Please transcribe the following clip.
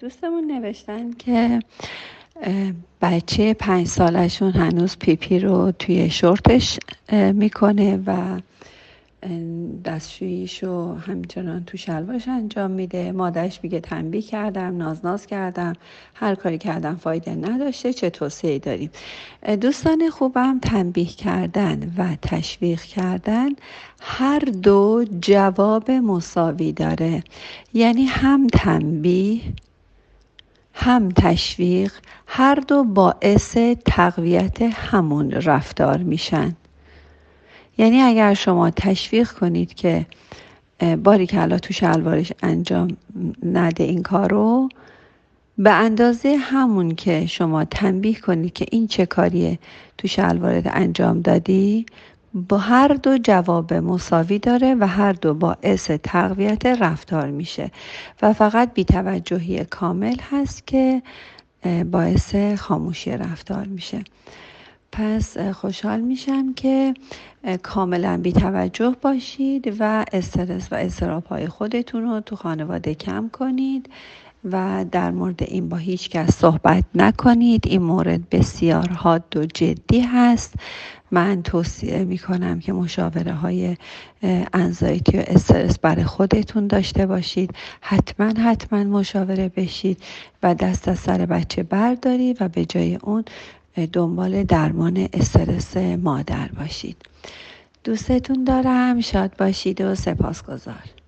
دوستمون نوشتن که بچه پنج سالشون هنوز پیپی رو توی شورتش می‌کنه و دستشوییشو همچنان تو شلوارش انجام میده. مادرش میگه تنبیه کردم ناز ناز کردم هر کاری کردم فایده نداشته چه توصیه داریم؟ دوستان خوبم تنبیه کردن و تشویق کردن هر دو جواب مساوی داره. یعنی هم تنبیه هم تشویق هر دو باعث تقویت همون رفتار میشن. یعنی اگر شما تشویق کنید که باری که الان تو شلوارش انجام نده این کارو به اندازه همون که شما تنبیه کنید که این چه کاریه تو شلوارت انجام دادی با هر دو جواب مساوی داره و هر دو باعث تقویت رفتار میشه. و فقط بیتوجهی کامل هست که باعث خاموشی رفتار میشه. پس خوشحال میشم که کاملا بی توجه باشید و استرس و اضطراب های خودتون رو تو خانواده کم کنید و در مورد این با هیچ کس صحبت نکنید. این مورد بسیار حاد و جدی هست. من توصیه می کنم که مشاوره های انزایتی و استرس برای خودتون داشته باشید. حتما حتما مشاوره بشید و دست از سر بچه بردارید و به جای اون دنبال درمان استرس مادر باشید. دوستتون دارم شاد باشید و سپاسگزار